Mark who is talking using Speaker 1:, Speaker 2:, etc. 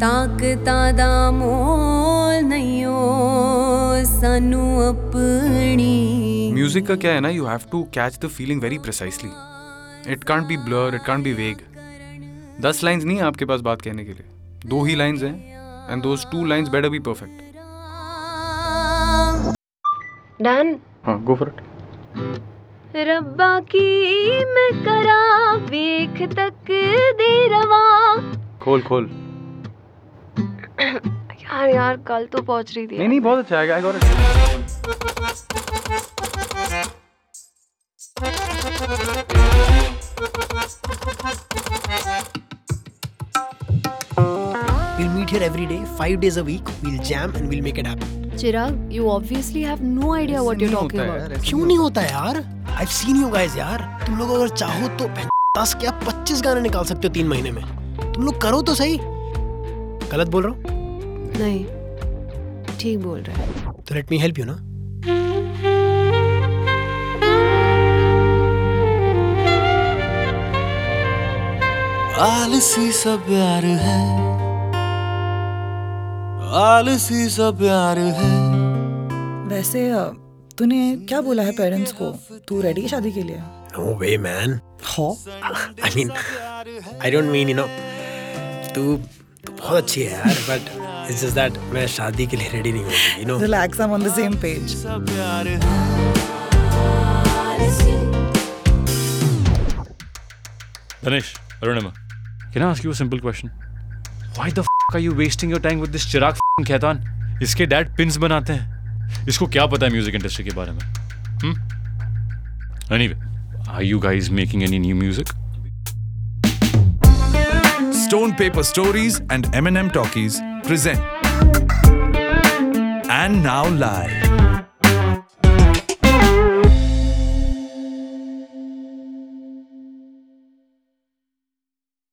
Speaker 1: ताकता मोल नहीं हो सानू अपनी।
Speaker 2: म्यूज़िक का क्या है ना you have to catch the feeling very precisely it can't be blur it can't be vague दस लाइंस नहीं है आपके पास बात कहने के लिए। दो ही लाइंस हैं and those two lines better be perfect
Speaker 1: done
Speaker 2: हाँ गो फॉर इट
Speaker 1: रब्बा की मैं करा देख तक दे रवा।
Speaker 2: खोल खोल।
Speaker 1: यार यार कल तो पहुँच रही थी
Speaker 2: नहीं नहीं बहुत अच्छा है I got it
Speaker 3: We'll meet here every day, five days a week. We'll jam and we'll make it happen.
Speaker 1: Chirag you obviously have no idea what you
Speaker 2: नहीं
Speaker 1: टॉकिंग अबाउट
Speaker 3: क्यों नहीं होता यार? I've seen you guys यार. तुम लोग अगर चाहो तो दस क्या पच्चीस गाने निकाल सकते हो तीन महीने में। तुम लोग करो तो सही। गलत बोल रहा हूँ?
Speaker 1: नहीं ठीक बोल रहा है।
Speaker 3: तो लेट मी हेल्प यू ना?
Speaker 4: आलसी सा प्यार है। आलसी सा प्यार है।
Speaker 5: वैसे तूने क्या बोला है पेरेंट्स को? तू रेडी है शादी के लिए?
Speaker 3: नो वे मैन
Speaker 5: हाँ।
Speaker 3: I mean I don't mean you know तू तू बहुत अच्छी है यार बट इट्स जस्ट दैट मैं शादी के लिए रेडी नहीं हूँ you know
Speaker 5: relax I am on the same page
Speaker 4: प्यार
Speaker 6: Dinesh, Arunima, can I ask you a simple question? Why the f are you wasting your time with this Chirag f***ing Khaitan? इसके dad pins बनाते हैं इसको क्या पता है music industry के बारे में anyway are you guys making any new music
Speaker 7: Stone Paper Stories and M&M Talkies present. And now live.